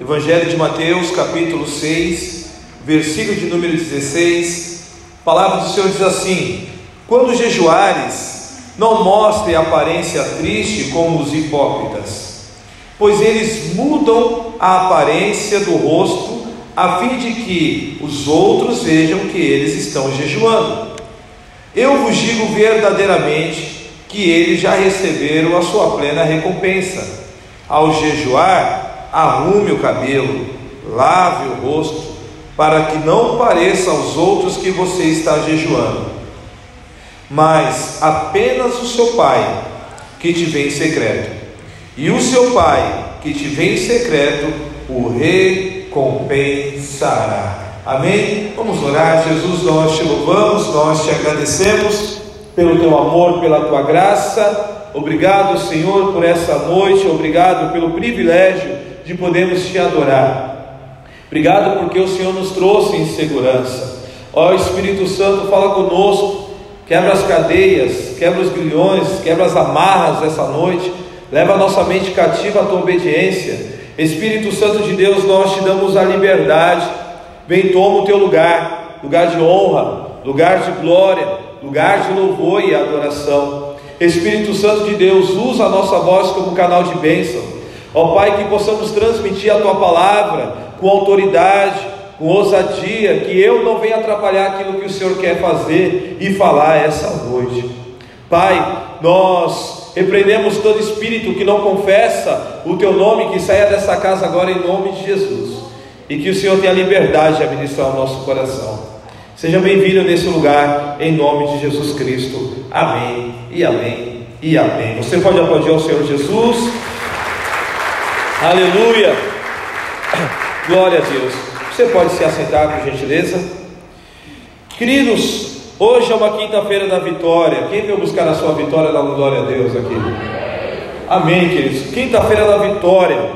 Evangelho de Mateus, capítulo 6, versículo de número 16. A palavra do Senhor diz assim: Quando jejuares, não mostre aparência triste como os hipócritas, pois eles mudam a aparência do rosto, a fim de que os outros vejam que eles estão jejuando. Eu vos digo verdadeiramente que eles já receberam a sua plena recompensa. Ao jejuar, arrume o cabelo, lave o rosto, para que não pareça aos outros que você está jejuando, mas apenas o seu pai que te vê em secreto. E o seu pai que te vê em secreto o recompensará. Amém? Vamos orar, Jesus, nós te louvamos, nós te agradecemos pelo teu amor, pela tua graça. Obrigado, Senhor, por essa noite, obrigado pelo privilégio de podermos te adorar. Obrigado porque o Senhor nos trouxe em segurança. Ó Espírito Santo, fala conosco, quebra as cadeias, quebra os grilhões, quebra as amarras dessa noite, leva a nossa mente cativa à tua obediência. Espírito Santo de Deus, nós te damos a liberdade. Vem, toma o teu lugar, lugar de honra, lugar de glória, lugar de louvor e adoração. Espírito Santo de Deus, usa a nossa voz como canal de bênção. Ó Pai, que possamos transmitir a Tua palavra com autoridade, com ousadia, que eu não venha atrapalhar aquilo que o Senhor quer fazer e falar essa noite. Pai, nós repreendemos todo espírito que não confessa o Teu nome, que saia dessa casa agora em nome de Jesus, e que o Senhor tenha liberdade de administrar o nosso coração. Seja bem-vindo nesse lugar, em nome de Jesus Cristo. Amém e amém e amém. Você pode aplaudir ao Senhor Jesus. Aleluia. Glória a Deus. Você pode se assentar, por gentileza. Queridos, hoje é uma quinta-feira da vitória. Quem veio buscar a sua vitória, dá uma glória a Deus aqui. Amém, queridos. Quinta-feira da vitória.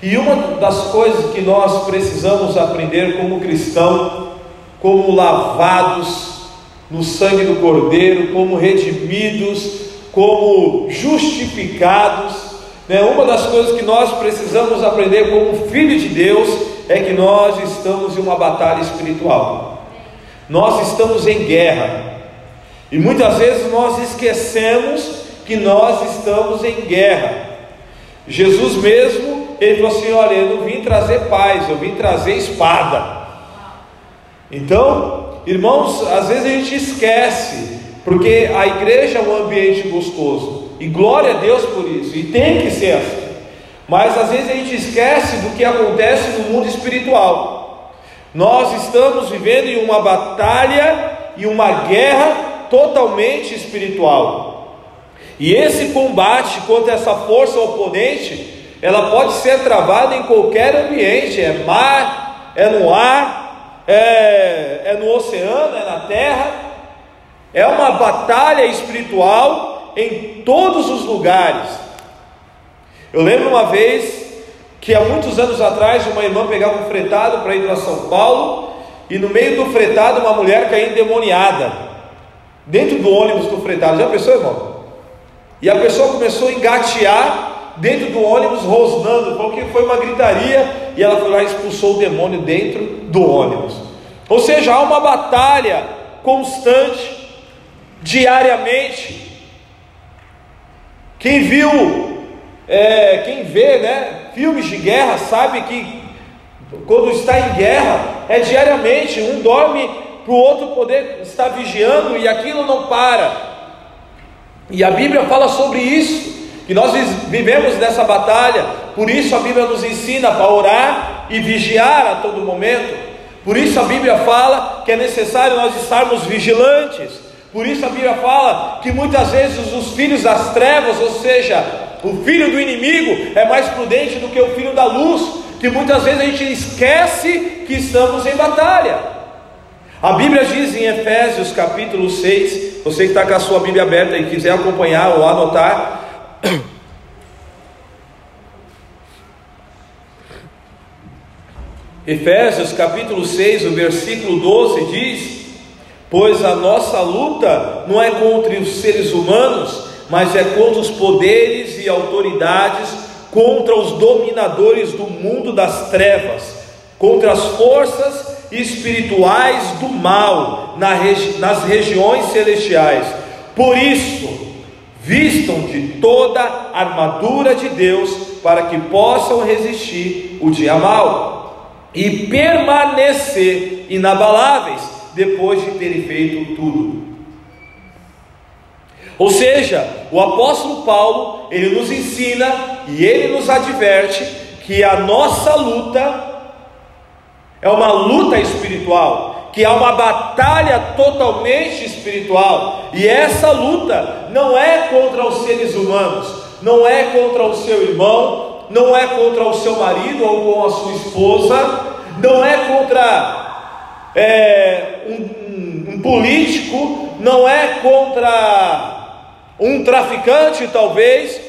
E uma das coisas que nós precisamos aprender como cristão, como lavados no sangue do Cordeiro, como redimidos, como justificados, né? Uma das coisas que nós precisamos aprender como filho de Deus é que nós estamos em uma batalha espiritual. Nós estamos em guerra. E muitas vezes nós esquecemos que nós estamos em guerra. Jesus mesmo, ele falou assim: Olha, eu não vim trazer paz, eu vim trazer espada. Então, irmãos, às vezes a gente esquece, porque a igreja é um ambiente gostoso. E glória a Deus por isso, e tem que ser assim. Mas às vezes a gente esquece do que acontece no mundo espiritual. Nós estamos vivendo em uma batalha e uma guerra totalmente espiritual. E esse combate contra essa força oponente, ela pode ser travada em qualquer ambiente, é mar, é no ar, é, é no oceano, é na terra. É uma batalha espiritual em todos os lugares. Eu lembro uma vez que há muitos anos atrás uma irmã pegava um fretado para ir para São Paulo e no meio do fretado uma mulher caía endemoniada dentro do ônibus do fretado. Já pensou, irmão? E a pessoa começou a engatear dentro do ônibus, rosnando, porque foi uma gritaria e ela foi lá e expulsou o demônio dentro do ônibus. Ou seja, há uma batalha constante, diariamente, quem viu, é, quem vê né, filmes de guerra, sabe que quando está em guerra é diariamente, um dorme para o outro poder estar vigiando e aquilo não para. E a Bíblia fala sobre isso, que nós vivemos nessa batalha, por isso a Bíblia nos ensina para orar e vigiar a todo momento. Por isso a Bíblia fala que é necessário nós estarmos vigilantes, por isso a Bíblia fala que muitas vezes os filhos das trevas, ou seja, o filho do inimigo, é mais prudente do que o filho da luz, que muitas vezes a gente esquece que estamos em batalha. A Bíblia diz em Efésios capítulo 6, você que está com a sua Bíblia aberta e quiser acompanhar ou anotar, Efésios capítulo 6, o versículo 12 diz: pois a nossa luta não é contra os seres humanos, mas é contra os poderes e autoridades, contra os dominadores do mundo das trevas, contra as forças espirituais do mal nas regiões celestiais. Por isso, vistam de toda a armadura de Deus para que possam resistir o dia mal e permanecer inabaláveis depois de terem feito tudo. Ou seja, o apóstolo Paulo, ele nos ensina e ele nos adverte que a nossa luta é uma luta espiritual, que é uma batalha totalmente espiritual, e essa luta não é contra os seres humanos, não é contra o seu irmão, não é contra o seu marido ou com a sua esposa, não é contra é, um, um político, não é contra um traficante, talvez,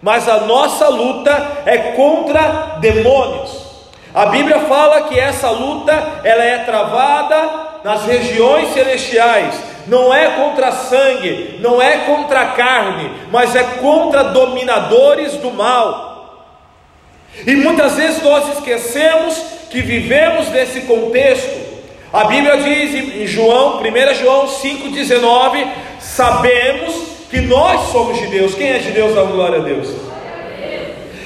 mas a nossa luta é contra demônios. A Bíblia fala que essa luta ela é travada nas regiões celestiais. Não é contra sangue, não é contra carne, mas é contra dominadores do mal. E muitas vezes nós esquecemos que vivemos nesse contexto. A Bíblia diz em João, 1 João 5,19: Sabemos que nós somos de Deus. Quem é de Deus? Dá glória a Deus.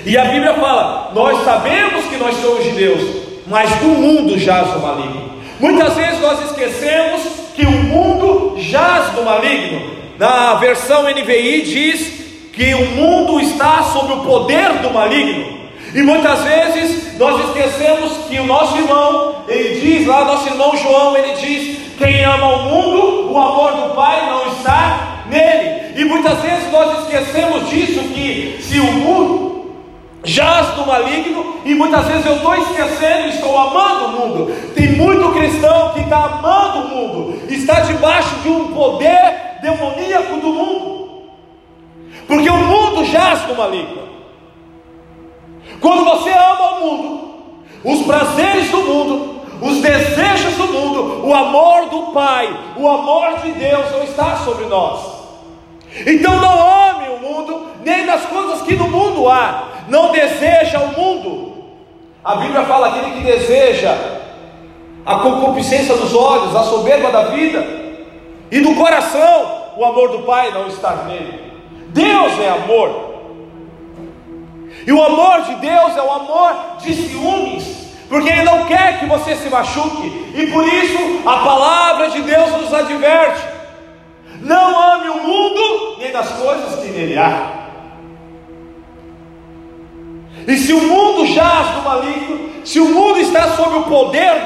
E a Bíblia fala: Nós sabemos que nós somos de Deus, mas do mundo jaz o maligno. Muitas vezes nós esquecemos que o mundo jaz do maligno. Na versão NVI diz que o mundo está sob o poder do maligno. E muitas vezes nós esquecemos que o nosso irmão, ele diz lá, nosso irmão João, ele diz: quem ama o mundo, o amor do Pai não está nele. E muitas vezes nós esquecemos disso, que se o mundo jaz no maligno, e muitas vezes eu estou esquecendo, estou amando o mundo. Tem muito cristão que está amando o mundo, está debaixo de um poder demoníaco do mundo, porque o mundo jaz no maligno. Quando você ama o mundo, os prazeres do mundo, os desejos do mundo, o amor do Pai, o amor de Deus não está sobre nós. Então não ame o mundo, nem das coisas que no mundo há. Não deseja o mundo. A Bíblia fala aquele que deseja a concupiscência dos olhos, a soberba da vida e do coração, o amor do Pai não está nele. Deus é amor. E o amor de Deus é o amor de ciúmes, porque Ele não quer que você se machuque, e por isso a palavra de Deus nos adverte: não ame o mundo nem das coisas que nele há. E se o mundo jaz no maligno, se o mundo está sob o poder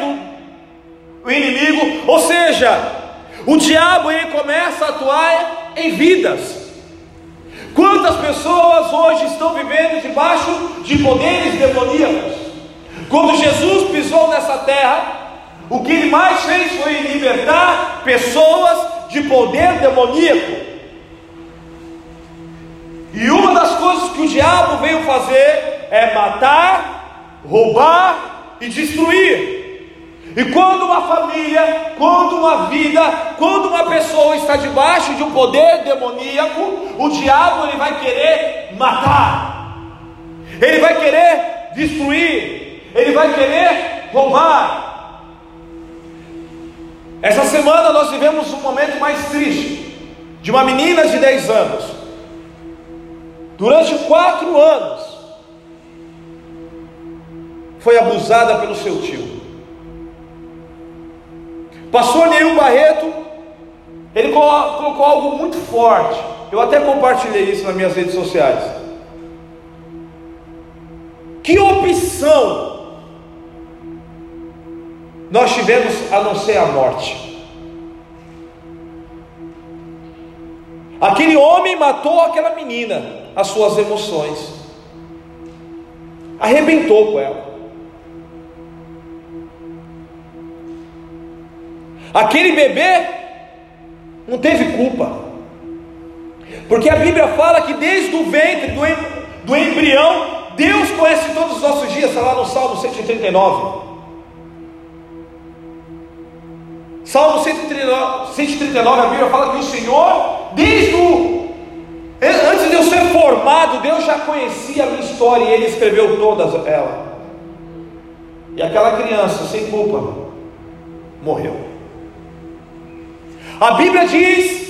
do inimigo, ou seja, o diabo ele começa a atuar em vidas. Quantas pessoas hoje estão vivendo debaixo de poderes demoníacos? Quando Jesus pisou nessa terra, o que ele mais fez foi libertar pessoas de poder demoníaco. E uma das coisas que o diabo veio fazer é matar, roubar e destruir. E quando uma família, quando uma vida, quando uma pessoa está debaixo de um poder demoníaco, o diabo ele vai querer matar. Ele vai querer destruir, ele vai querer roubar, essa semana nós vivemos um momento mais triste de uma menina de 10 anos. Durante quatro anos foi abusada pelo seu tio. Pastor Neil Barreto, ele colocou algo muito forte. Eu até compartilhei isso nas minhas redes sociais. Que opção nós tivemos a não ser a morte. Aquele homem matou aquela menina, as suas emoções, arrebentou com ela. Aquele bebê não teve culpa, porque a Bíblia fala que desde o ventre do, do embrião, Deus conhece todos os nossos dias, está lá no Salmo 139. Salmo 139, 139, a Bíblia fala que o Senhor, desde o Antes de eu ser formado, Deus já conhecia a minha história e Ele escreveu toda ela. E aquela criança, sem culpa, morreu. A Bíblia diz: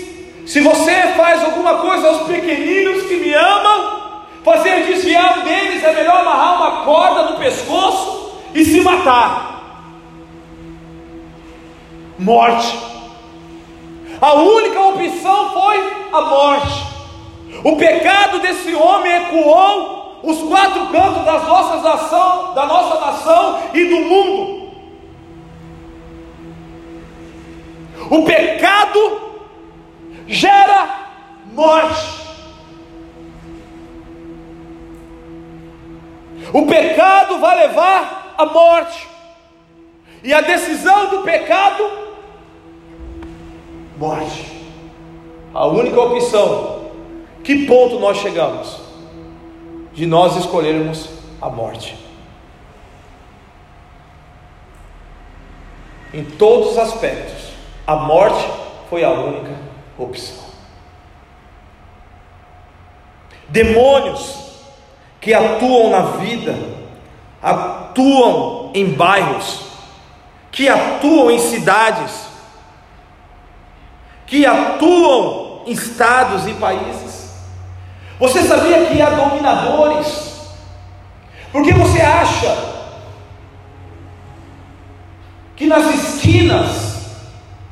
se você faz alguma coisa aos pequeninos que me amam, fazer desviar deles é melhor amarrar uma corda no pescoço e se matar. Morte. A única opção foi a morte. O pecado desse homem ecoou os quatro cantos das nossas nação, da nossa nação e do mundo. O pecado gera morte. O pecado vai levar à morte. E a decisão do pecado, morte. A única opção. Que ponto nós chegamos? De nós escolhermos a morte. Em todos os aspectos, a morte foi a única opção. Demônios que atuam na vida, atuam em bairros, que atuam em cidades, que atuam em estados e países. Você sabia que há dominadores? Porque você acha que nas esquinas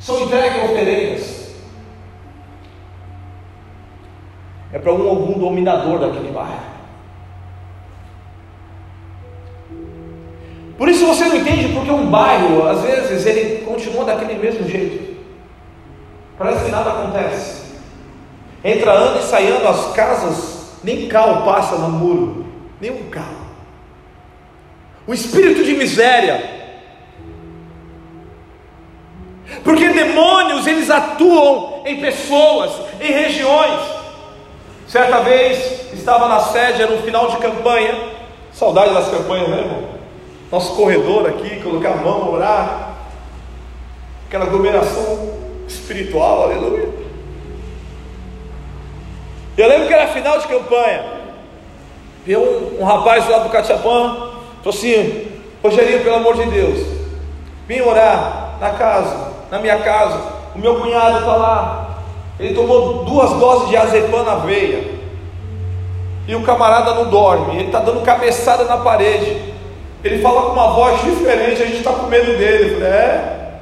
são entregues oferendas? É para um algum dominador daquele bairro. Por isso você não entende porque um bairro, às vezes, ele continua daquele mesmo jeito. Parece que nada acontece. Entra ano e sai ano, as casas, nem carro passa no muro, nenhum carro. O espírito de miséria. Porque demônios, eles atuam em pessoas, em regiões. Certa vez estava na sede, era um final de campanha. Saudade das campanhas, né, irmão? Nosso corredor aqui, colocar a mão, orar. Aquela aglomeração espiritual, aleluia. Eu lembro que era final de campanha. Viu um, um rapaz lá do Catiapã, falou assim: Rogerinho, pelo amor de Deus, vim orar na casa, na minha casa. O meu cunhado está lá, ele tomou duas doses de azepam na veia. E o camarada não dorme. Ele está dando cabeçada na parede. Ele fala com uma voz diferente. A gente está com medo dele. Eu falei, é.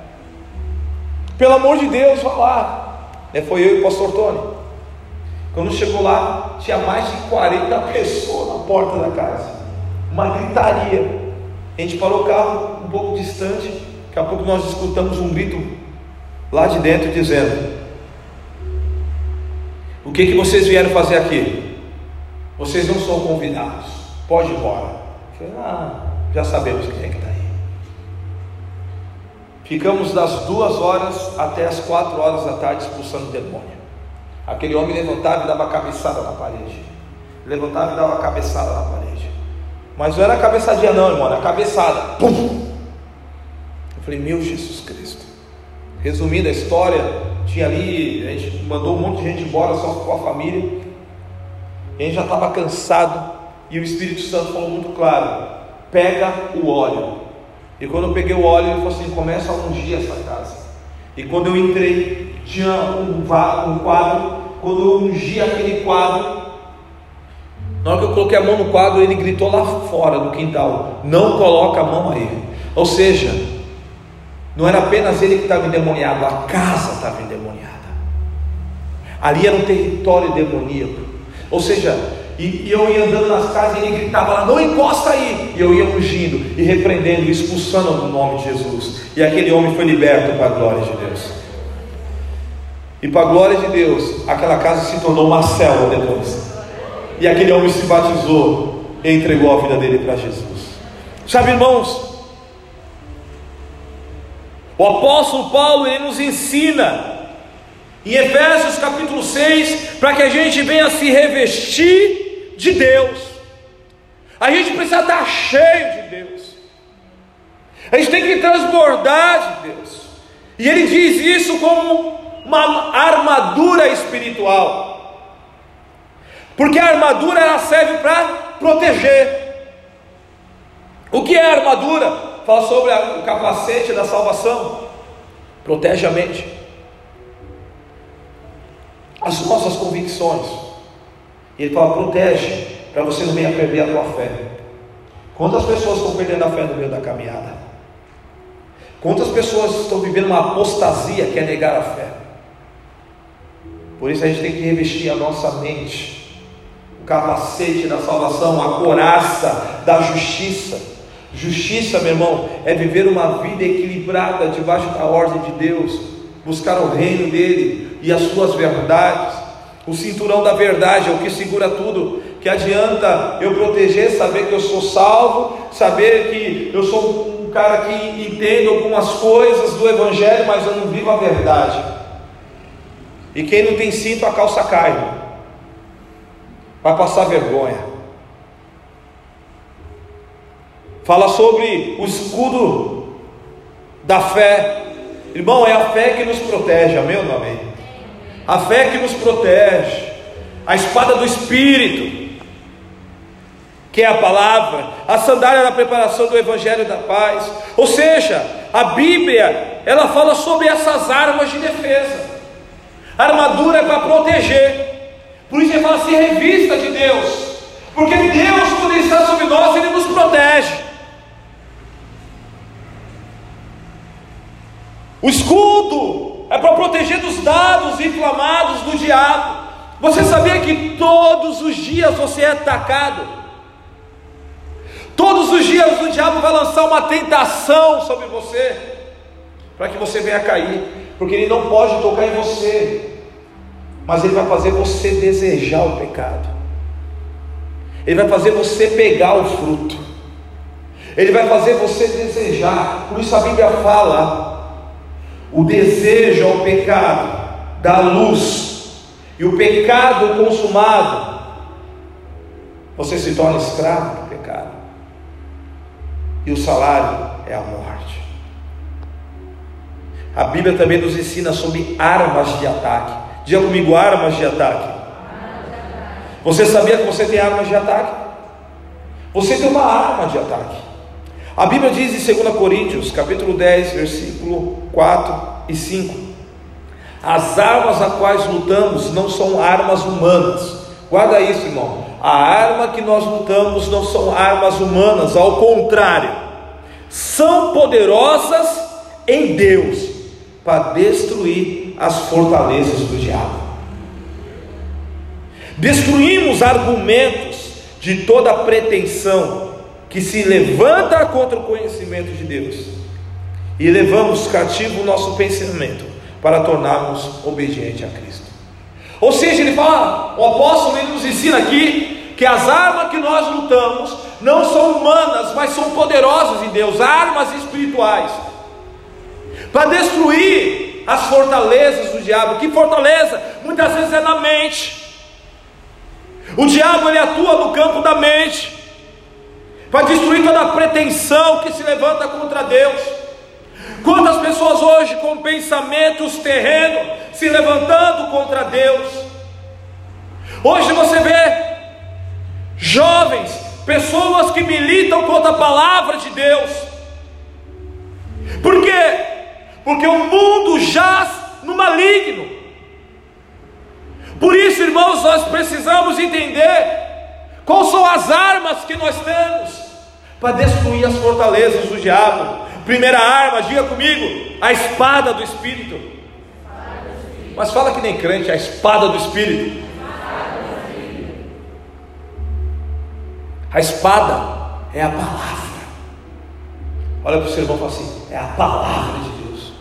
Pelo amor de Deus, vai lá. É, foi eu e o pastor Tony. Quando chegou lá, tinha mais de 40 pessoas na porta da casa. Uma gritaria. A gente parou o carro um pouco distante. Daqui a pouco nós escutamos um grito lá de dentro dizendo: o que, que vocês vieram fazer aqui? Vocês não são convidados, pode ir embora. Falei, ah, já sabemos quem é que está aí. Ficamos das duas horas até as quatro horas da tarde expulsando o demônio. Aquele homem levantava e dava cabeçada na parede. Levantava e dava cabeçada na parede. Mas não era cabeçadinha não, irmão, era cabeçada. Pum! Eu falei, meu Jesus Cristo. Resumindo a história, tinha ali, a gente mandou um monte de gente embora só com a família. E a gente já estava cansado. E o Espírito Santo falou muito claro: pega o óleo. E quando eu peguei o óleo, ele falou assim: começa a ungir essa casa. E quando eu entrei, tinha um, um quadro. Quando eu ungi aquele quadro, na hora que eu coloquei a mão no quadro, ele gritou lá fora do quintal: Não coloca a mão aí. Ou seja, não era apenas ele que estava endemoniado, a casa estava endemoniada. Ali era um território demoníaco. Ou seja, e, e, eu ia andando nas casas e ele gritava lá, não encosta aí. E eu ia ungindo e repreendendo, expulsando no nome de Jesus. E aquele homem foi liberto para a glória de Deus. E para a glória de Deus, aquela casa se tornou uma célula depois. E aquele homem se batizou e entregou a vida dele para Jesus. Sabe, irmãos, o apóstolo Paulo ele nos ensina em Efésios capítulo 6 para que a gente venha se revestir de Deus. A gente precisa estar cheio de Deus. A gente tem que transbordar de Deus. E ele diz isso como uma armadura espiritual. Porque a armadura ela serve para proteger. O que é armadura? Fala sobre o capacete da salvação. Protege a mente. As nossas convicções. Ele fala, protege, para você não venha perder a tua fé. Quantas pessoas estão perdendo a fé no meio da caminhada? Quantas pessoas estão vivendo uma apostasia que é negar a fé? Por isso a gente tem que revestir a nossa mente, o capacete da salvação, a coraça da justiça. Justiça, meu irmão, é viver uma vida equilibrada debaixo da ordem de Deus, buscar o reino dele e as suas verdades. O cinturão da verdade é o que segura tudo. Que adianta eu proteger, saber que eu sou salvo, saber que eu sou um cara que entende algumas coisas do Evangelho, mas eu não vivo a verdade. E quem não tem cinto, a calça cai. Vai passar vergonha. Fala sobre o escudo da fé. Irmão, é a fé que nos protege, amém ou não amém? A fé que nos protege. A espada do Espírito, que é a palavra, a sandália da preparação do Evangelho da paz. Ou seja, a Bíblia, ela fala sobre essas armas de defesa. A armadura é para proteger. Por isso ele fala assim: revista de Deus. Porque Deus, quando está sobre nós, Ele nos protege. O escudo é para proteger dos dados inflamados do diabo. Você sabia que todos os dias você é atacado? Todos os dias o diabo vai lançar uma tentação sobre você, para que você venha cair, porque ele não pode tocar em você, mas ele vai fazer você desejar o pecado, ele vai fazer você pegar o fruto, ele vai fazer você desejar, por isso a Bíblia fala o desejo ao pecado da luz e o pecado consumado, você se torna escravo do pecado. E o salário é a morte. A Bíblia também nos ensina sobre armas de ataque. Diga comigo, armas de ataque. Você sabia que você tem armas de ataque? Você tem uma arma de ataque. A Bíblia diz em 2 Coríntios, capítulo 10, versículo 4 e 5: As armas a quais lutamos não são armas humanas. Guarda isso, irmão. A arma que nós lutamos não são armas humanas, ao contrário, são poderosas em Deus para destruir as fortalezas do diabo. Destruímos argumentos de toda pretensão que se levanta contra o conhecimento de Deus, e levamos cativo o nosso pensamento para tornarmos obediente a Cristo. Ou seja, ele fala, o apóstolo ele nos ensina aqui que as armas que nós lutamos não são humanas, mas são poderosas em Deus, armas espirituais, para destruir as fortalezas do diabo. Que fortaleza? Muitas vezes é na mente. O diabo ele atua no campo da mente para destruir toda pretensão que se levanta contra Deus. Quantas pessoas hoje com pensamentos terrenos se levantando contra Deus? Hoje você vê jovens, pessoas que militam contra a palavra de Deus. Por quê? Porque o mundo jaz no maligno. Por isso, irmãos, nós precisamos entender quais são as armas que nós temos para destruir as fortalezas do diabo. Primeira arma, diga comigo, a espada do Espírito. Mas fala que nem crente, a espada do Espírito. A espada é a palavra. Olha para o seu irmão e fala assim: é a palavra de Deus.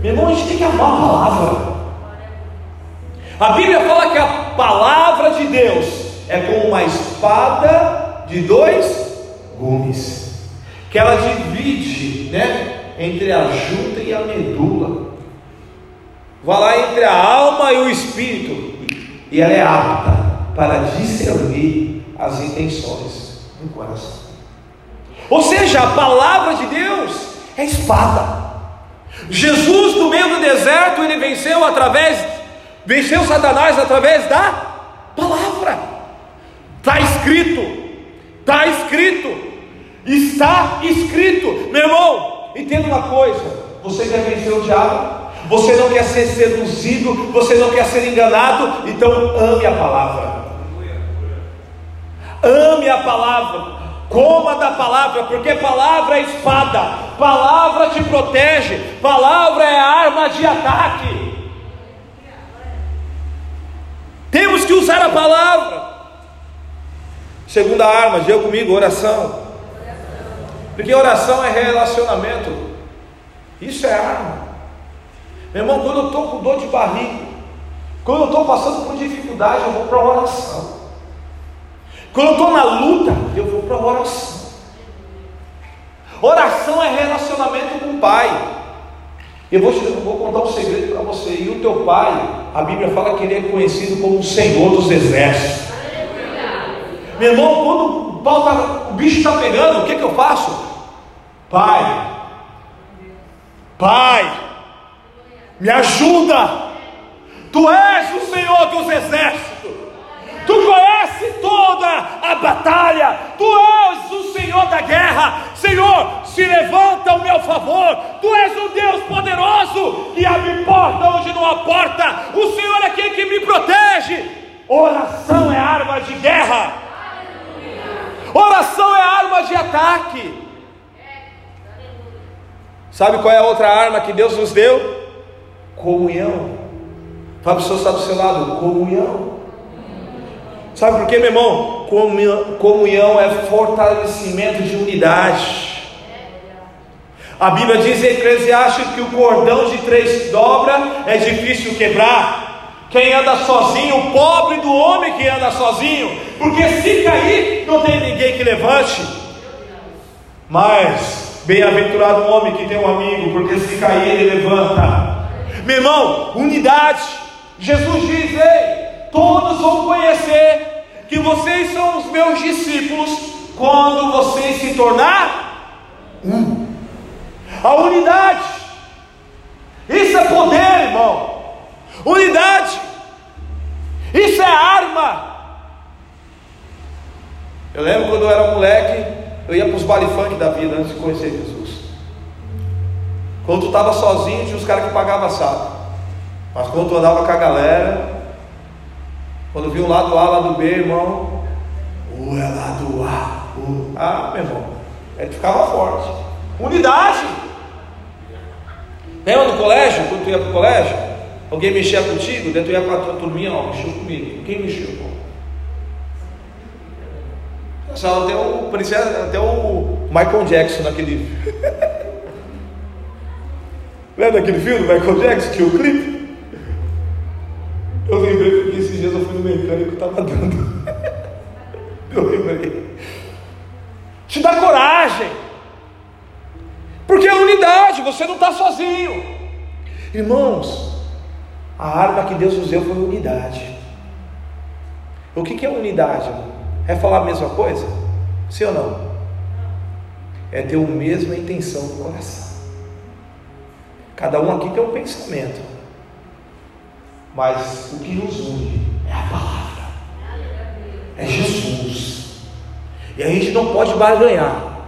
Meu irmão, a gente tem que amar a palavra. A Bíblia fala que a palavra de Deus é como uma espada de dois gumes, que ela divide, né, entre a junta e a medula. Vai lá entre a alma e o espírito, e ela é apta para discernir as intenções do coração. Ou seja, a palavra de Deus é espada. Jesus, no meio do deserto, ele venceu através, venceu Satanás através da palavra. Está escrito, está escrito, está escrito, meu irmão. Entenda uma coisa: você quer vencer o diabo, você não quer ser seduzido, você não quer ser enganado, então ame a palavra. Ame a palavra. Coma da palavra, porque palavra é espada, palavra te protege, palavra é arma de ataque. Temos que usar a palavra. Segunda arma, diga comigo, oração. Porque oração é relacionamento. Isso é arma. Meu irmão, quando eu estou com dor de barriga, quando eu estou passando por dificuldade, eu vou para a oração. Quando eu estou na luta, eu vou para a oração. Oração é relacionamento com o Pai. Eu vou, te, eu vou contar um segredo para você. E o teu pai, a Bíblia fala que ele é conhecido como o Senhor dos Exércitos. Meu irmão, quando o, pau tá, o bicho está pegando, o que, que eu faço? Pai, Pai, me ajuda. Tu és o Senhor dos Exércitos. Tu conhece toda a batalha, Tu és o Senhor da guerra, Senhor, se levanta ao meu favor, Tu és um Deus poderoso que abre porta onde não há porta, o Senhor é quem que me protege. Oração é arma de guerra, oração é arma de ataque. Sabe qual é a outra arma que Deus nos deu? Comunhão. Fala para o senhor está do seu lado, comunhão. Sabe por quê, meu irmão? Comunhão é fortalecimento de unidade. A Bíblia diz em Eclesiastes que o cordão de três dobra é difícil quebrar. Quem anda sozinho, o pobre do homem que anda sozinho, porque se cair, não tem ninguém que levante. Mas, bem-aventurado o homem que tem um amigo, porque se cair, ele levanta. Meu irmão, unidade. Jesus diz: Ei, todos vão conhecer que vocês são os meus discípulos quando vocês se tornar um. A unidade. Isso é poder, irmão. Unidade. Isso é arma. Eu lembro quando eu era moleque, eu ia para os baile da vida antes de conhecer Jesus. Quando tu estava sozinho, tinha os caras que pagavam saco. Mas quando tu andava com a galera, quando viu um lado A, lado B, irmão, o é lado A. O... Ah, meu irmão, aí tu ficava forte. Unidade. Lembra no colégio, quando tu ia para o colégio? Alguém mexia contigo, tu ia para a turminha, ó, mexeu comigo. Quem mexeu? Só até o, até o Michael Jackson naquele. Lembra daquele filme do Michael Jackson, que o clipe? Eu lembrei porque esses dias eu fui no mecânico e estava dando. Eu lembrei. Te dá coragem. Porque é unidade, você não está sozinho. Irmãos, a arma que Deus nos deu foi unidade. O que, é unidade? É falar a mesma coisa? Sim ou não? É ter a mesma intenção no coração. Cada um aqui tem um pensamento. Mas o que nos une é a palavra, é Jesus. E a gente não pode barganhar.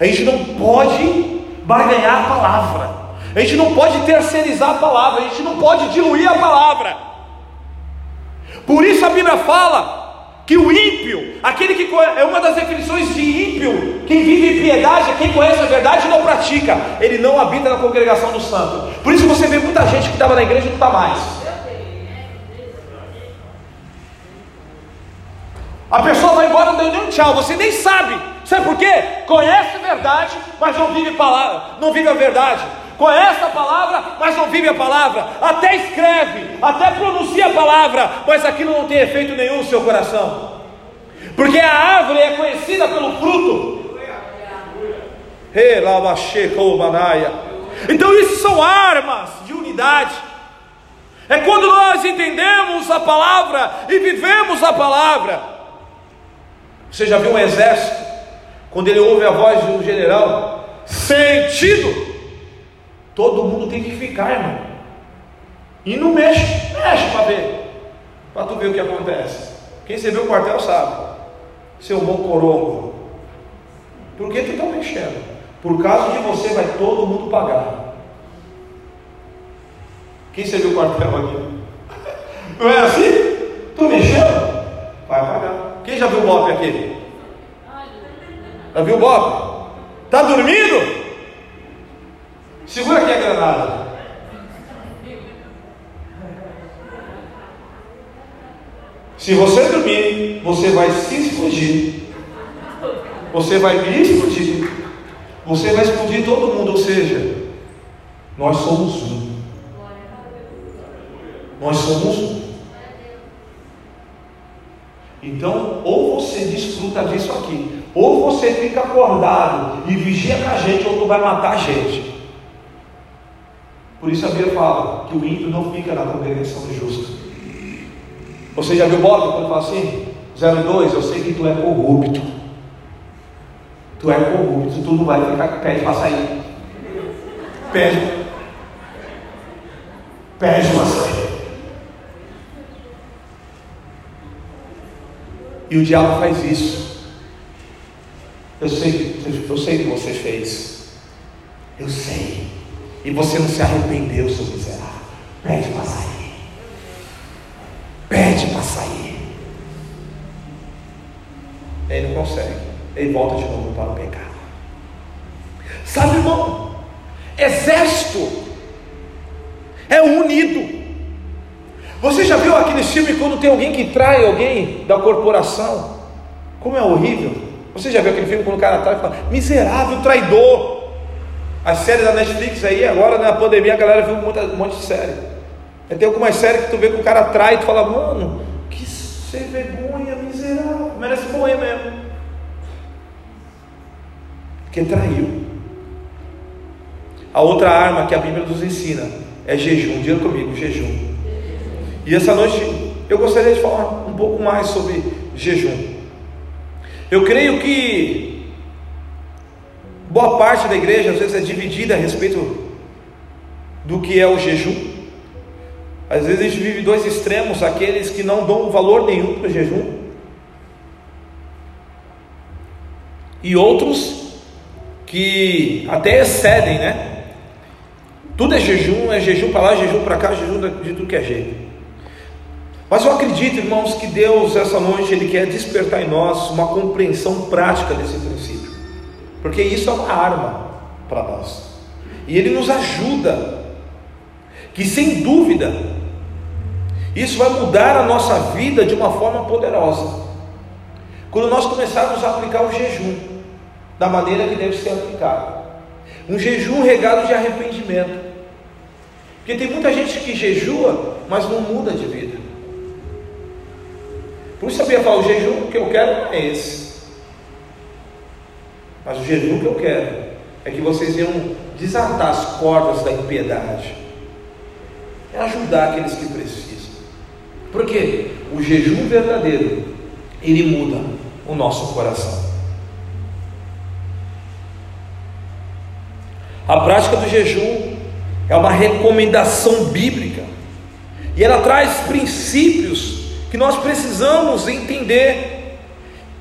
A gente não pode barganhar a palavra. A gente não pode terceirizar a palavra. A gente não pode diluir a palavra. Por isso a Bíblia fala que o ímpio, aquele que é uma das definições de ímpio, quem vive piedade, quem conhece a verdade e não pratica, ele não habita na congregação do santo. Por isso você vê muita gente que estava na igreja e não está mais. A pessoa vai embora, não deu nem um tchau, você nem sabe. Sabe por quê? Conhece a verdade, mas não vive palavra, não vive a verdade. Conhece a palavra, mas não vive a palavra. Até escreve, até pronuncia a palavra, mas aquilo não tem efeito nenhum no seu coração. Porque a árvore é conhecida pelo fruto. Então isso são armas de unidade. É quando nós entendemos a palavra e vivemos a palavra. Você já viu um exército? Quando ele ouve a voz de um general, sentido, todo mundo tem que ficar, irmão. E não mexe, mexe para ver. Para tu ver o que acontece. Quem serviu o quartel sabe. Seu mocorongo. Por que tu está mexendo? Por causa de você vai todo mundo pagar. Quem serviu o quartel aqui? Não é assim? Tu mexeu? Vai pagar. Quem já viu o BOP aqui? Já viu o BOP? Está dormindo? Segura aqui a granada. Se você dormir, você vai se explodir. Você vai me explodir. Você vai explodir todo mundo. Ou seja, nós somos um. Nós somos um. Então, ou você desfruta disso aqui, ou você fica acordado e vigia com a gente, ou tu vai matar a gente. Por isso a Bíblia fala que o ímpio não fica na congregação do justo. Você já viu Bob quando fala assim? 02, eu sei que tu é corrupto. Tu é corrupto, tu não vai ficar, pede para sair. Pede. Pede para sair. E o diabo faz isso. Eu sei, eu sei que você fez. Eu sei. E você não se arrependeu, seu miserável. Pede para sair. Pede para sair. Ele não consegue. Ele volta de novo para o pecado. Sabe, irmão? Exército é unido. Você já viu aquele filme quando tem alguém que trai alguém da corporação? Como é horrível. Você já viu aquele filme quando o cara trai e fala, miserável traidor. As séries da Netflix aí, agora na pandemia a galera viu muita, um monte de série. Tem algumas séries que tu vê que o cara trai e tu fala, mano, que sem vergonha, miserável, merece morrer mesmo. Porque traiu. A outra arma que a Bíblia nos ensina é jejum. Diga comigo, jejum. E essa noite eu gostaria de falar um pouco mais sobre jejum. Eu creio que boa parte da igreja às vezes é dividida a respeito do que é o jejum. Às vezes a gente vive dois extremos, aqueles que não dão valor nenhum para o jejum, e outros que até excedem, né? Tudo é jejum, é jejum para lá, jejum para cá, jejum de tudo que é jeito. Mas eu acredito, irmãos, que Deus essa noite ele quer despertar em nós uma compreensão prática desse princípio, porque isso é uma arma para nós, e ele nos ajuda, que sem dúvida, isso vai mudar a nossa vida de uma forma poderosa, quando nós começarmos a aplicar o jejum da maneira que deve ser aplicado, um jejum regado de arrependimento, porque tem muita gente que jejua, mas não muda de vida. Por isso sabia falar, o jejum que eu quero é esse. Mas o jejum que eu quero é que vocês venham desatar as cordas da impiedade. É ajudar aqueles que precisam. Porque o jejum verdadeiro, ele muda o nosso coração. A prática do jejum é uma recomendação bíblica. E ela traz princípios que nós precisamos entender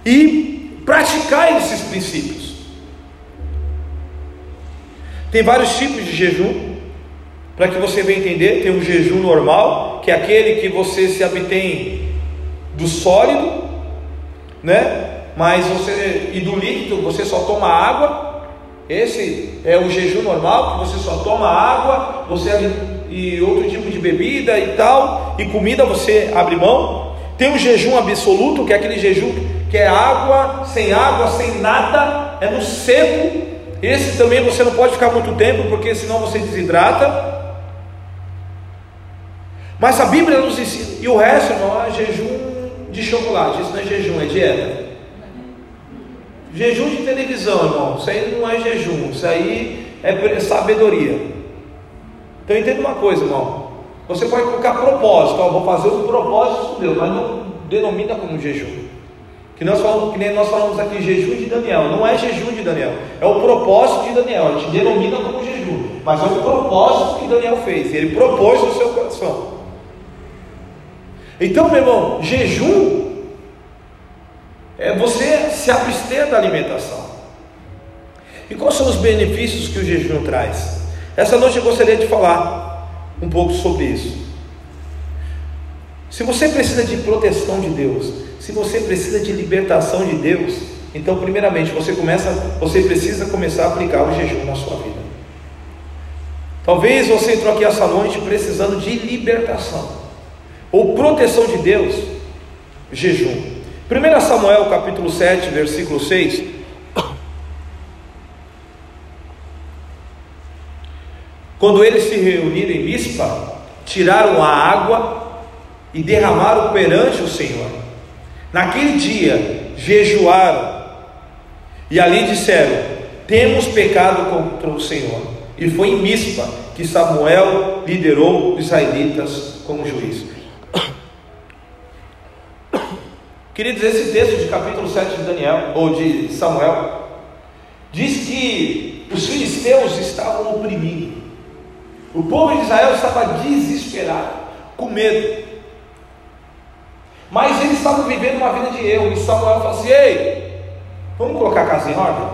e praticar esses princípios. Tem vários tipos de jejum, para que você venha entender. Tem o jejum normal, que é aquele que você se abstém do sólido, né? Mas você e do líquido você só toma água. Esse é o jejum normal, que você só toma água, você e outro tipo de bebida e tal, e comida você abre mão. Tem o jejum absoluto, que é aquele jejum que é água, sem água, sem nada, é no seco. Esse também você não pode ficar muito tempo, porque senão você desidrata. Mas a Bíblia nos ensina, e o resto, irmão, é jejum de chocolate. Isso não é jejum, é dieta. Jejum de televisão, irmão, isso aí não é jejum, isso aí é sabedoria. Então entenda uma coisa, irmão. Você pode colocar propósito, ó, vou fazer um propósito com Deus, mas não denomina como jejum. Que nós falamos, que nem nós falamos aqui, jejum de Daniel. Não é jejum de Daniel, é o propósito de Daniel. A gente denomina como jejum, mas é o propósito que Daniel fez. Ele propôs no seu coração. Então, meu irmão, jejum é você se abster da alimentação. E quais são os benefícios que o jejum traz? Essa noite eu gostaria de falar um pouco sobre isso. Se você precisa de proteção de Deus, se você precisa de libertação de Deus, então primeiramente você começa, você precisa começar a aplicar o jejum na sua vida. Talvez você entrou aqui essa noite precisando de libertação ou proteção de Deus, jejum. 1 Samuel capítulo 7, versículo 6. Quando eles se reuniram em Mispa, tiraram a água e derramaram perante o Senhor. Naquele dia jejuaram e ali disseram: Temos pecado contra o Senhor. E foi em Mispa que Samuel liderou os israelitas como juiz. Queridos, esse texto de capítulo 7 de Daniel, ou de Samuel, diz que os filisteus estavam oprimindo, o povo de Israel estava desesperado, com medo, mas eles estavam vivendo uma vida de erro, e Samuel falou assim: Ei, vamos colocar a casa em ordem?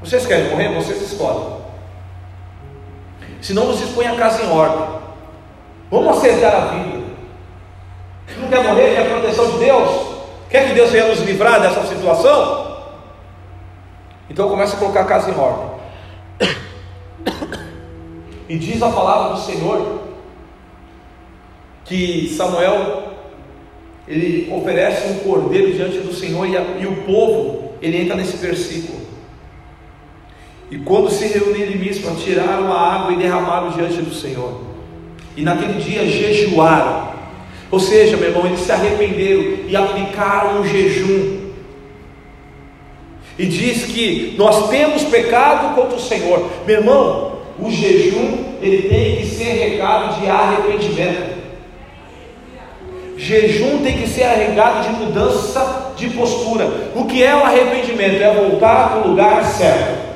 Vocês querem morrer? Vocês escolhem. Senão vocês põem a casa em ordem. Vamos acertar a vida. Não quer morrer? Quer a proteção de Deus? Quer que Deus venha nos livrar dessa situação? Então começa a colocar a casa em ordem. E diz a palavra do Senhor que Samuel ele oferece um cordeiro diante do Senhor e, a, e o povo ele entra nesse versículo. E quando se reuniram em Mispa, tiraram a água e derramaram diante do Senhor. E naquele dia jejuaram ou seja, meu irmão, eles se arrependeram e aplicaram um jejum. E diz que nós temos pecado contra o Senhor. Meu irmão, o jejum ele tem que ser regado de arrependimento. Jejum tem que ser regado de mudança de postura. O que é o arrependimento? É voltar para o lugar certo.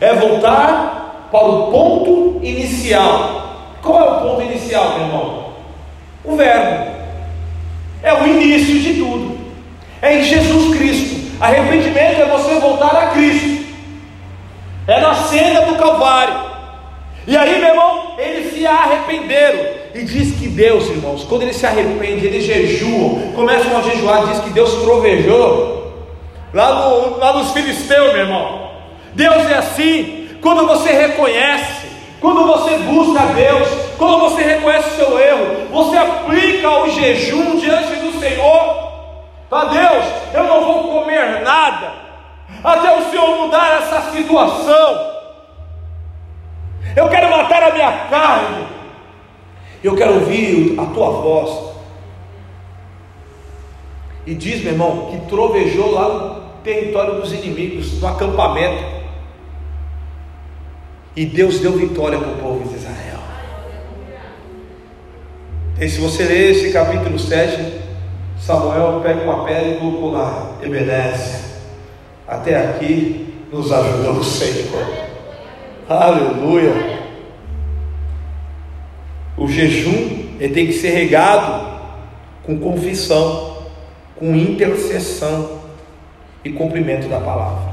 É voltar para o ponto inicial. Qual é o ponto inicial, meu irmão? o Verbo. É o início de tudo. É em Jesus Cristo. Arrependimento é você voltar a Cristo. É na cena do Calvário. E aí, meu irmão, eles se arrependeram. E diz que Deus, irmãos, quando eles se arrependem, eles jejuam, começam a jejuar, diz que Deus trovejou. Lá, no, lá nos filisteus, meu irmão. Deus é assim. Quando você reconhece, quando você busca Deus, quando você reconhece o seu erro, você aplica o jejum diante do Senhor. Fala, Deus, eu não vou comer nada, até o Senhor mudar essa situação. Eu quero matar a minha carne, eu quero ouvir a tua voz. E diz, meu irmão, que trovejou lá no território dos inimigos, no acampamento. E Deus deu vitória para o povo de Israel. E se você ler esse capítulo 7, Samuel pega uma pedra e colocou lá, Ebenezer. Até aqui nos ajudou o Senhor. Aleluia. O jejum ele tem que ser regado com confissão, com intercessão e cumprimento da palavra.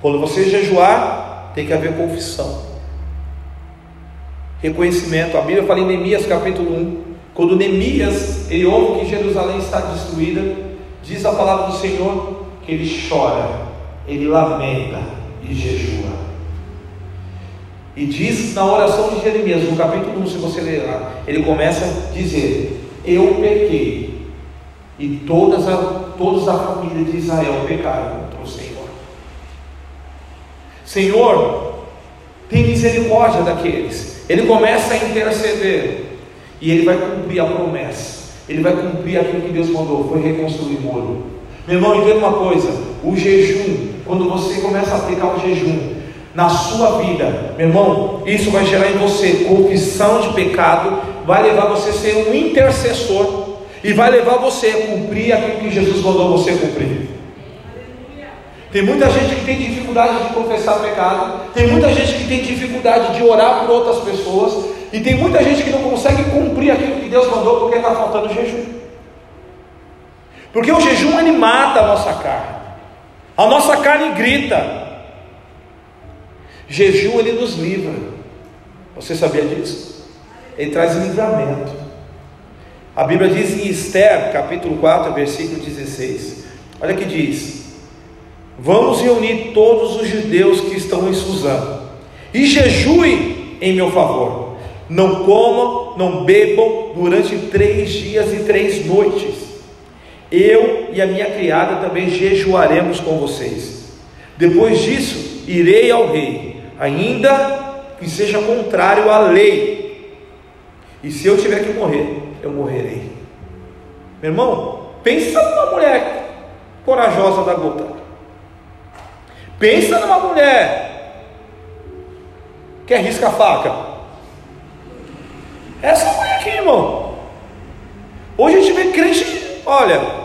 Quando você jejuar, tem que haver confissão. Reconhecimento. A Bíblia fala em Neemias capítulo 1. Quando Neemias ele ouve que Jerusalém está destruída, diz a palavra do Senhor que ele chora, ele lamenta e jejua. E diz na oração de Jeremias, no capítulo 1, se você ler lá, ele começa a dizer: Eu pequei, e todas a, todos a família de Israel pecaram contra o Senhor. Senhor, tem misericórdia daqueles. Ele começa a interceder e ele vai cumprir a promessa. Ele vai cumprir aquilo que Deus mandou, foi reconstruir o muro. Meu irmão, entenda uma coisa: o jejum, quando você começa a aplicar o jejum na sua vida, meu irmão, isso vai gerar em você confissão de pecado, vai levar você a ser um intercessor e vai levar você a cumprir aquilo que Jesus mandou você cumprir. Tem muita gente que tem dificuldade de confessar pecado, tem muita gente que tem dificuldade de orar por outras pessoas, E tem muita gente que não consegue cumprir aquilo que Deus mandou porque está faltando jejum. Porque o jejum ele mata a nossa carne. A nossa carne grita. Jejum ele nos livra. Você sabia disso? Ele traz livramento. A Bíblia diz em Esther, capítulo 4, versículo 16. Olha que diz: Vamos reunir todos os judeus que estão em Suzã e jejuem em meu favor. Não comam, não bebam durante três dias e três noites. Eu e a minha criada também jejuaremos com vocês. Depois disso, irei ao rei, ainda que seja contrário à lei. E se eu tiver que morrer, eu morrerei. Meu irmão, pensa numa mulher corajosa da gota. Pensa numa mulher que arrisca a faca. Essa mulher aqui, irmão. Hoje a gente vê crente, olha.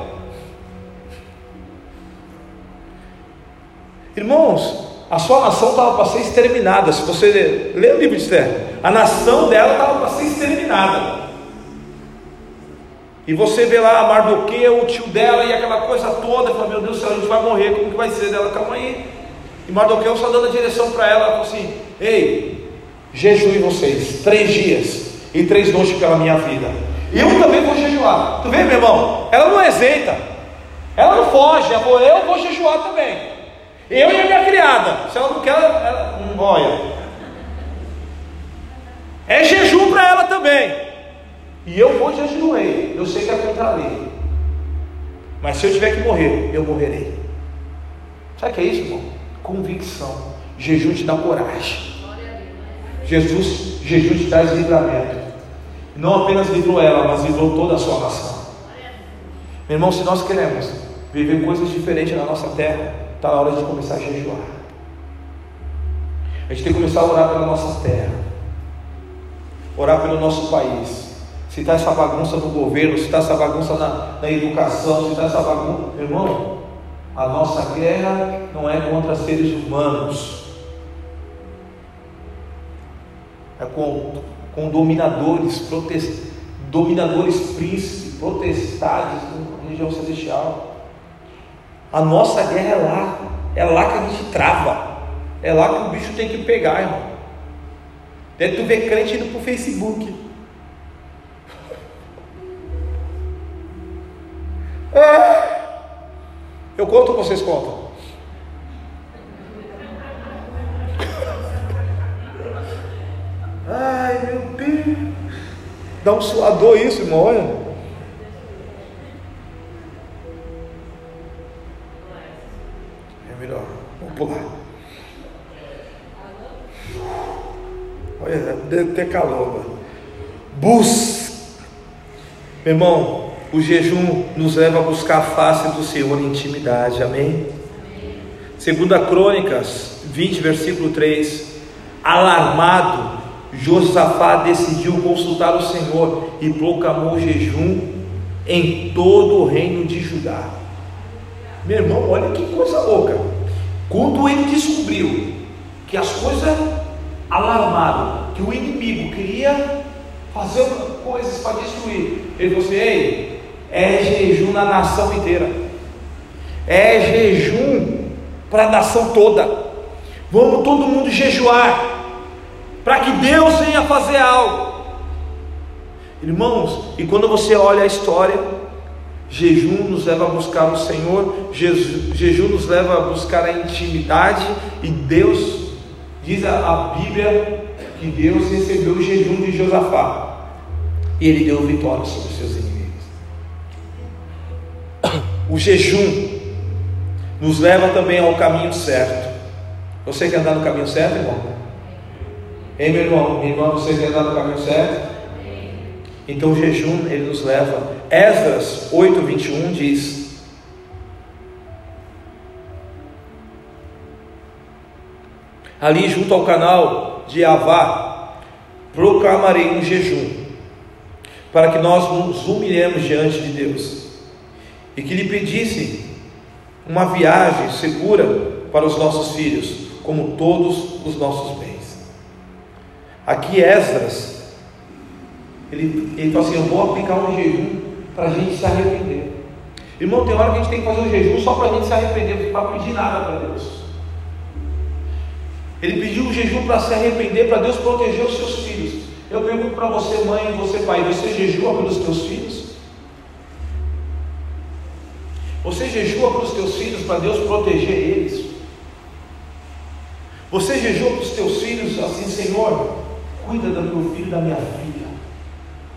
Irmãos, a sua nação estava para ser exterminada. Se você ler, o livro de Esther, a nação dela estava para ser exterminada. E você vê lá Mardoqueu, o tio dela e aquela coisa toda, fala, meu Deus do céu, a gente vai morrer, como que vai ser dela? Calma aí. E Mardoqueu só dando a direção para ela, ela assim: Ei, jejue vocês três dias e três noites pela minha vida. Eu também vou jejuar. Tu vê, meu irmão? Ela não hesita, ela não foge, ela falou: Eu vou jejuar também. Eu e a minha criada. Se ela não quer, ela não olha. É jejum para ela também. E eu vou jejuei. Eu sei que é contra a lei. Mas se eu tiver que morrer, eu morrerei. Sabe o que é isso, irmão? convicção. Jejum te dá coragem. Jesus, jejum te traz livramento. Não apenas livrou ela, mas livrou toda a sua nação. Meu irmão, se nós queremos viver coisas diferentes na nossa terra, está na hora de começar a jejuar. A gente tem que começar a orar pela nossa terra, orar pelo nosso país. Se está essa bagunça no governo, se está essa bagunça na, na educação, se está essa bagunça. Irmão, a nossa guerra não é contra seres humanos, é com, com dominadores, protest, dominadores príncipes, protestados da região celestial. A nossa guerra é lá, é lá que a gente trava, é lá que o bicho tem que pegar, irmão. Deve tu ver crente indo para o Facebook. Ah! Eu conto ou vocês contam? Ai meu Deus. Dá um suador isso, irmão, olha. Pular. Olha, deve ter calor. Mano. Bus. Meu irmão, o jejum nos leva a buscar a face do Senhor em intimidade, amém? Segunda Crônicas 20, versículo 3. Alarmado, Josafá decidiu consultar o Senhor e proclamou jejum em todo o reino de Judá. Meu irmão, olha que coisa louca. Quando ele descobriu que as coisas alarmaram, que o inimigo queria fazer coisas para destruir, ele falou assim: Ei, é jejum na nação inteira, é jejum para a nação toda. Vamos todo mundo jejuar, para que Deus venha fazer algo. Irmãos, e quando você olha a história, jejum nos leva a buscar o Senhor, jejum nos leva a buscar a intimidade, e Deus, diz a, Bíblia, que Deus recebeu o jejum de Josafá, e ele deu vitória sobre os seus inimigos. O jejum nos leva também ao caminho certo. Você quer andar no caminho certo, irmão? Ei, meu irmão, minha irmã, você quer andar no caminho certo? Então o jejum ele nos leva. Esdras 8:21 diz: Ali junto ao canal de Avá, proclamarei um jejum, para que nós nos humilhemos diante de Deus e que lhe pedisse uma viagem segura para os nossos filhos, como todos os nossos bens. Aqui Esdras Ele, ele falou assim: Eu vou aplicar um jejum para a gente se arrepender. Irmão, tem hora que a gente tem que fazer um jejum só para a gente se arrepender, para pedir nada para Deus. Ele pediu um jejum para se arrepender, para Deus proteger os seus filhos. Eu pergunto para você, mãe, você, pai, você jejua pelos teus filhos? Você jejua pelos teus filhos para Deus proteger eles? Você jejua para os teus filhos assim, Senhor, cuida do meu filho e da minha filha,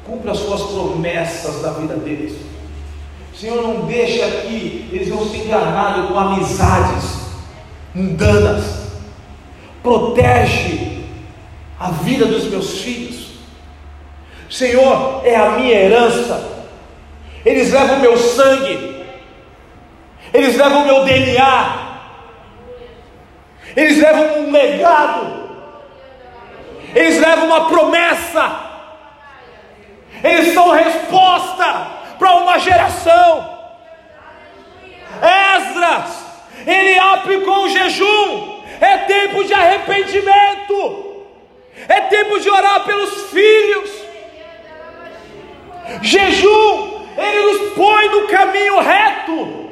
cumpra as suas promessas da vida deles. Senhor, não deixa que eles não se enganados com amizades mundanas. Protege a vida dos meus filhos. Senhor, é a minha herança. Eles levam o meu sangue. Eles levam o meu DNA. Eles levam um legado. Eles levam uma promessa. Eles são resposta para uma geração. Esdras, ele aplicou o jejum. É tempo de arrependimento. É tempo de orar pelos filhos. Jejum, ele nos põe no caminho reto.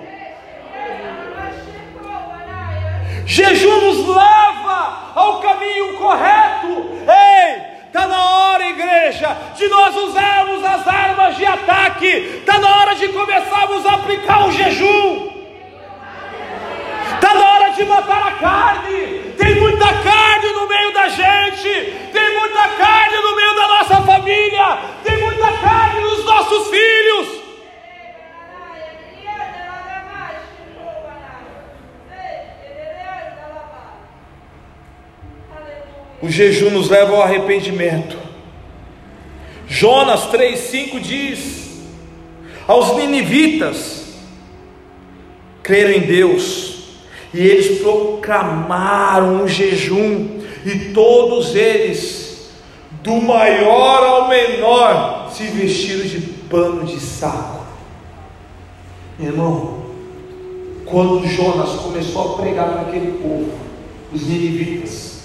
Jejum nos leva ao caminho correto. Ei, está na hora, igreja, de nós usarmos as armas de ataque. Está na hora de começarmos a aplicar o jejum. Está na hora de matar a carne. Tem muita carne no meio da gente. Tem muita carne no meio da nossa família. Tem muita carne nos nossos filhos. O jejum nos leva ao arrependimento. Jonas 3,5 diz: Aos ninivitas creram em Deus, e eles proclamaram um jejum, e todos eles, do maior ao menor, se vestiram de pano de saco. Irmão, quando Jonas começou a pregar para aquele povo, os ninivitas,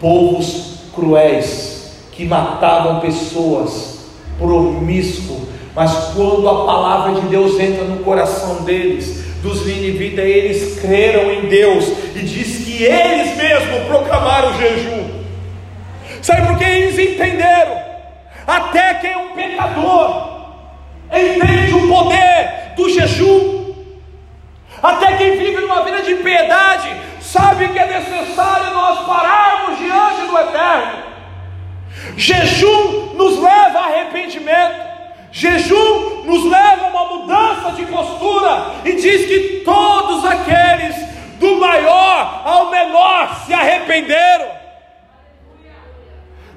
povos cruéis que matavam pessoas, promíscuo, mas quando a palavra de Deus entra no coração deles, dos ninivitas, eles creram em Deus e diz que eles mesmos proclamaram o jejum. Sabe por que eles entenderam? Até quem é um pecador entende o poder do jejum. Até quem vive numa vida de piedade sabe que é necessário nós pararmos diante do Eterno. Jejum nos leva a arrependimento. Jejum nos leva a uma mudança de postura e diz que todos aqueles do maior ao menor se arrependeram.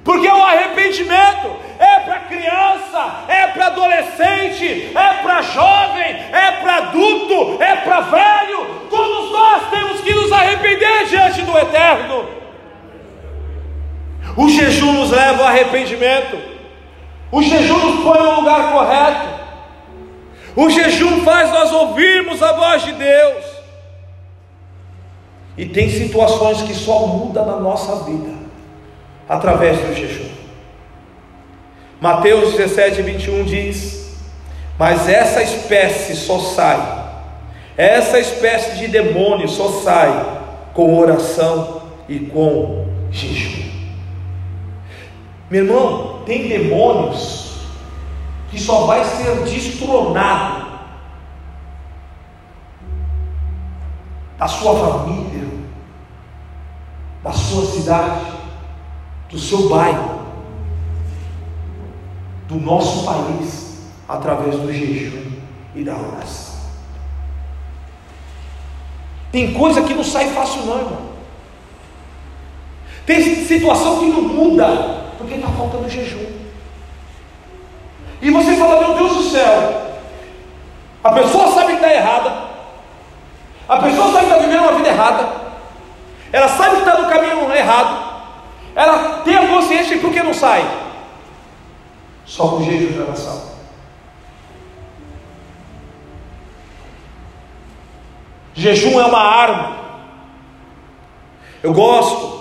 Porque o arrependimento é para criança, é para adolescente, é para jovem, é para adulto, é para velho. Todos nós temos que nos arrepender diante do Eterno. O jejum nos leva ao arrependimento. O jejum nos põe no lugar correto. O jejum faz nós ouvirmos a voz de Deus. E tem situações que só mudam na nossa vida através do jejum. Mateus 17, 21 diz: Mas essa espécie só sai, essa espécie de demônio só sai com oração e com jejum. Meu irmão, tem demônios que só vai ser destronado da sua família, da sua cidade, do seu bairro, do nosso país, através do jejum e da oração. Tem coisa que não sai fácil, não, irmão. Tem situação que não muda, porque está faltando jejum. E você fala, meu Deus do céu, a pessoa sabe que está errada, a pessoa sabe que está vivendo uma vida errada, ela sabe que está no caminho errado, ela tem a consciência de por que não sai? Só com jejum de oração. Jejum é uma arma. Eu gosto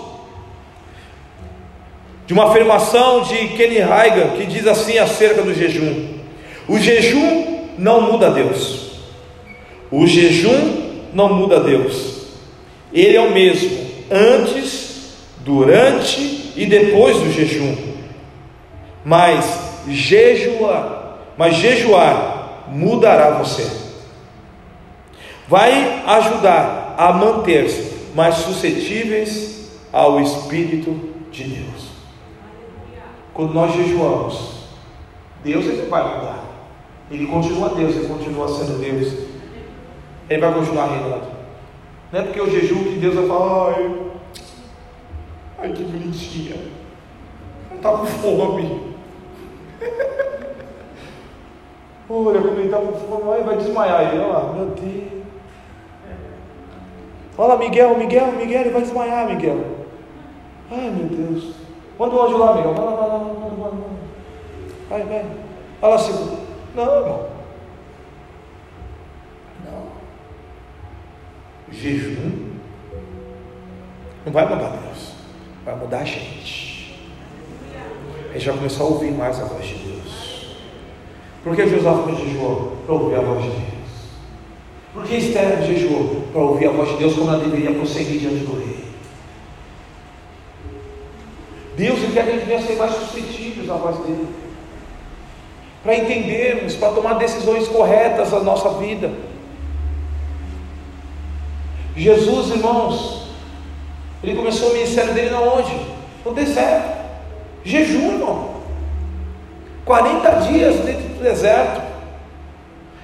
de uma afirmação de Kenny Heiger que diz assim acerca do jejum: o jejum não muda Deus, o jejum não muda Deus, ele é o mesmo antes, durante e depois do jejum, mas jejuar, mas jejuar mudará você, vai ajudar a manter-se mais suscetíveis ao Espírito de Deus. Quando nós jejuamos, Deus ele vai mudar. Ele continua Deus, ele continua sendo Deus. Ele vai continuar reinando. Não é porque eu jejuo que Deus vai falar, ai, ai que bonitinha. Não está com fome. Olha como ele está com fome, vai desmaiar ele, olha lá, meu Deus. Olha Miguel, Miguel, Miguel, ele vai desmaiar, Miguel. Ai meu Deus. Manda o anjo lá, Miguel. Vai lá, vai lá, vai lá, vai, vai. vai. Fala assim. Não, irmão. Não. Jejum não vai mudar Deus. Vai mudar a gente. A gente vai começar a ouvir mais a voz de Deus. Por que José foi jejuou? Para ouvir a voz de Deus. Por que Esther jejuou? Para ouvir a voz de Deus como ela deveria prosseguir diante do rei. Deus quer que a gente venha ser mais suscetíveis à voz dele. Para entendermos, para tomar decisões corretas na nossa vida. Jesus, irmãos, ele começou o ministério dele na onde? No deserto. Jejum, irmão. 40 dias dentro do deserto.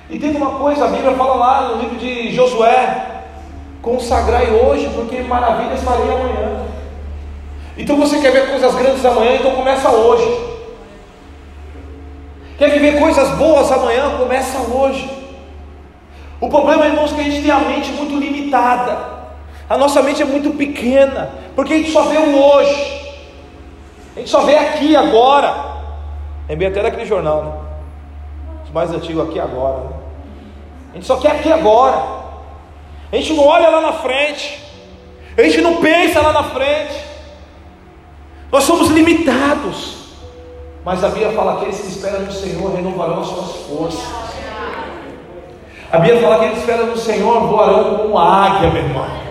E tem uma coisa, a Bíblia fala lá no livro de Josué: consagrai hoje, porque maravilhas farei amanhã. Então você quer ver coisas grandes amanhã, então começa hoje. Quer viver coisas boas amanhã, começa hoje. O problema, irmãos, é que a gente tem a mente muito limitada. A nossa mente é muito pequena, porque a gente só vê o hoje. A gente só vê aqui agora. Lembrei até daquele jornal, né? Os mais antigos aqui agora. Né? A gente só quer aqui agora. A gente não olha lá na frente. A gente não pensa lá na frente. Nós somos limitados. Mas a Bíblia fala que aqueles que esperam no Senhor renovarão as suas forças. A Bíblia fala que aqueles que esperam no Senhor voarão como águia, meu irmão.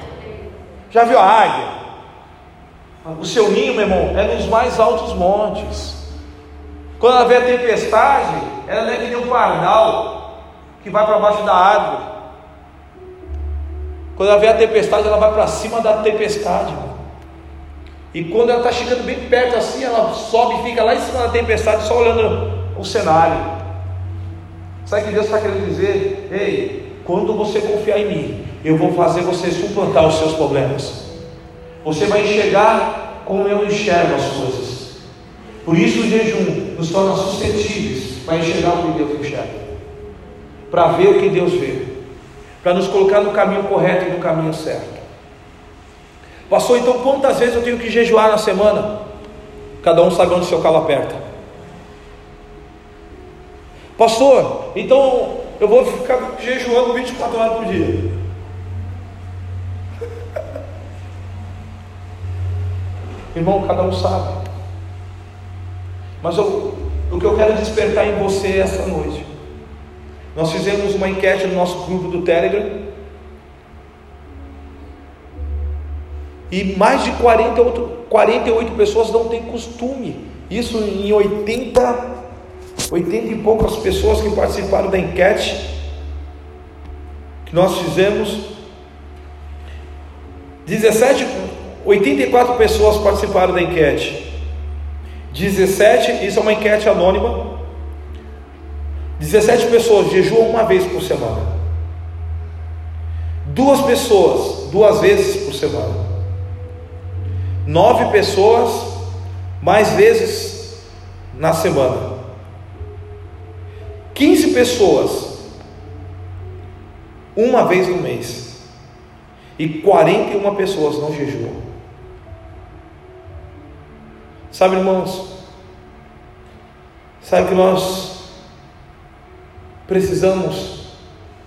Já viu a águia? O seu ninho, meu irmão, é nos mais altos montes. Quando ela vê a tempestade, ela é que um pardal que vai para baixo da árvore. Quando ela vê a tempestade, ela vai para cima da tempestade. E quando ela está chegando bem perto assim, ela sobe e fica lá em cima da tempestade, só olhando o cenário. Sabe o que Deus está querendo dizer? Ei, quando você confiar em mim, eu vou fazer você suplantar os seus problemas. Você vai enxergar como eu enxergo as coisas. Por isso o jejum nos torna suscetíveis para enxergar o que Deus enxerga. Para ver o que Deus vê. Para nos colocar no caminho correto e no caminho certo. Pastor, então quantas vezes eu tenho que jejuar na semana? Cada um sabe onde seu calo aperta. Pastor, então eu vou ficar jejuando 24 horas por dia. Irmão, cada um sabe. Mas eu, o que eu quero despertar em você essa noite. Nós fizemos uma enquete no nosso grupo do Telegram E mais de 48, 48 pessoas não têm costume. Isso em 80, 80 e poucas pessoas que participaram da enquete que nós fizemos. 17, 84 pessoas participaram da enquete. 17, isso é uma enquete anônima. 17 pessoas jejuam uma vez por semana. Duas pessoas, duas vezes por semana nove pessoas mais vezes na semana. 15 pessoas uma vez no mês. E 41 pessoas não jejuam. Sabe, irmãos? Sabe que nós precisamos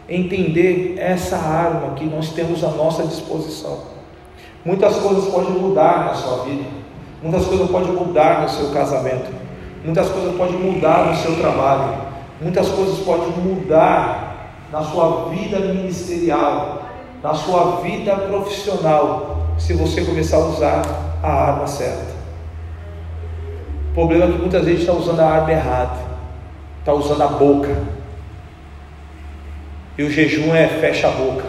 entender essa arma que nós temos à nossa disposição. Muitas coisas podem mudar na sua vida. Muitas coisas podem mudar no seu casamento. Muitas coisas podem mudar no seu trabalho. Muitas coisas podem mudar na sua vida ministerial, na sua vida profissional, se você começar a usar a arma certa. O problema é que muitas vezes está usando a arma errada, está usando a boca. E o jejum é fecha a boca.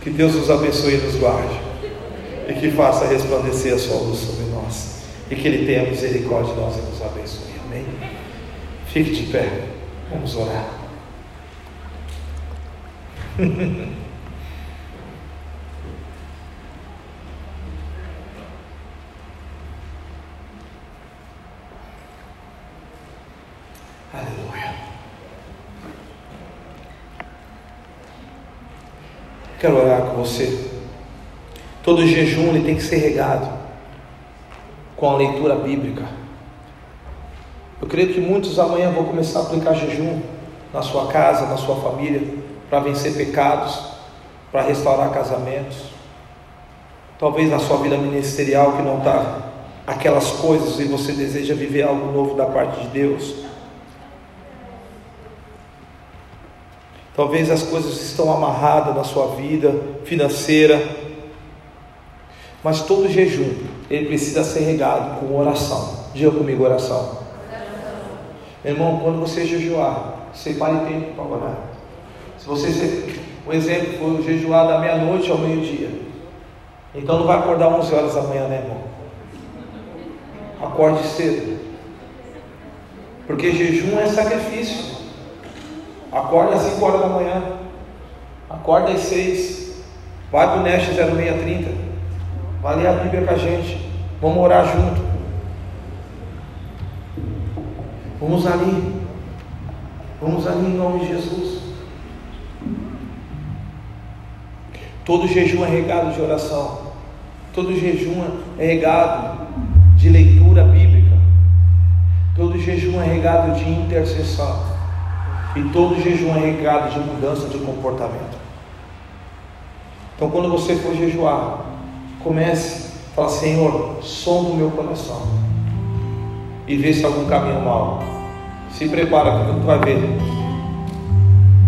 Que Deus nos abençoe e nos guarde. E que faça resplandecer a sua luz sobre nós. E que Ele tenha misericórdia de nós e nos abençoe. Amém? Fique de pé. Vamos orar. Aleluia. Quero orar com você. Todo jejum ele tem que ser regado com a leitura bíblica. Eu creio que muitos amanhã vão começar a aplicar jejum na sua casa, na sua família, para vencer pecados, para restaurar casamentos. Talvez na sua vida ministerial que não está aquelas coisas e você deseja viver algo novo da parte de Deus. Talvez as coisas estão amarradas na sua vida financeira, mas todo jejum ele precisa ser regado com oração. Diga comigo oração. Irmão, quando você jejuar, separe tempo para orar. Se você, o exemplo foi jejuar da meia-noite ao meio-dia, então não vai acordar 11 horas da manhã, né, irmão? Acorde cedo, porque jejum é sacrifício. Acorda às 5 horas da manhã, acorda às 6, vai para o Nest 0630, vai ler a Bíblia com a gente, vamos orar junto. Vamos ali, vamos ali em nome de Jesus. Todo jejum é regado de oração, todo jejum é regado de leitura bíblica, todo jejum é regado de intercessão, e todo jejum é regado de mudança de comportamento. Então, quando você for jejuar, comece a falar: Senhor, som do meu coração e vê se algum caminho mal. Se prepara, porque tu vai ver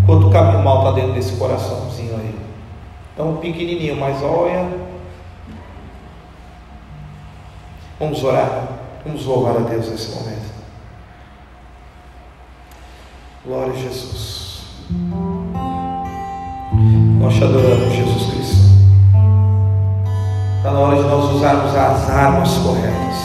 quanto caminho mal está dentro desse coraçãozinho aí. Então, pequenininho, mas olha. Vamos orar. Vamos louvar a Deus nesse momento. Glória a Jesus. Nós te adoramos, Jesus Cristo. Está na hora de nós usarmos as armas corretas.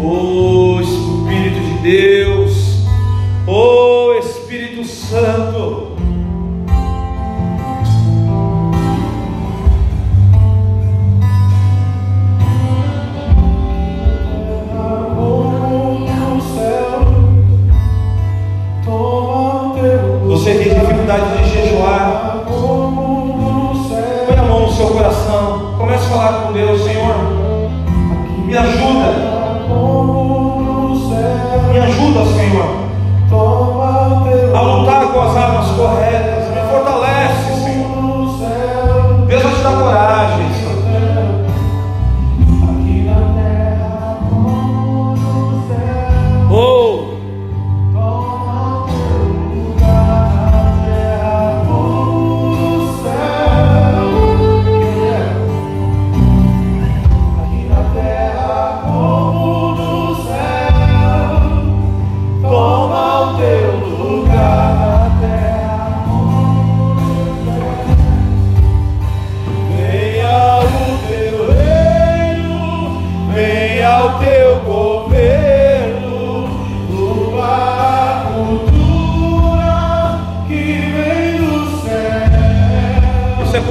Oh, Espírito de Deus. Oh, Espírito Santo. Dificuldade de jejuar. Põe a mão no seu coração. Comece a falar com Deus, Senhor. Me ajuda. Me ajuda, Senhor. A lutar com as armas corretas. Me fortalece, Senhor. Deus vai te dar coragem,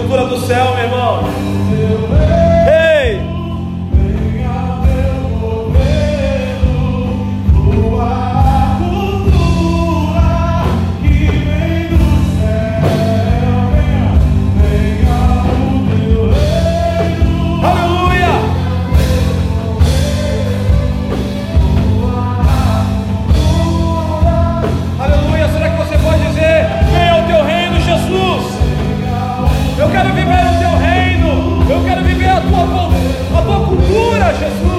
cultura do céu, meu irmão. Jesus.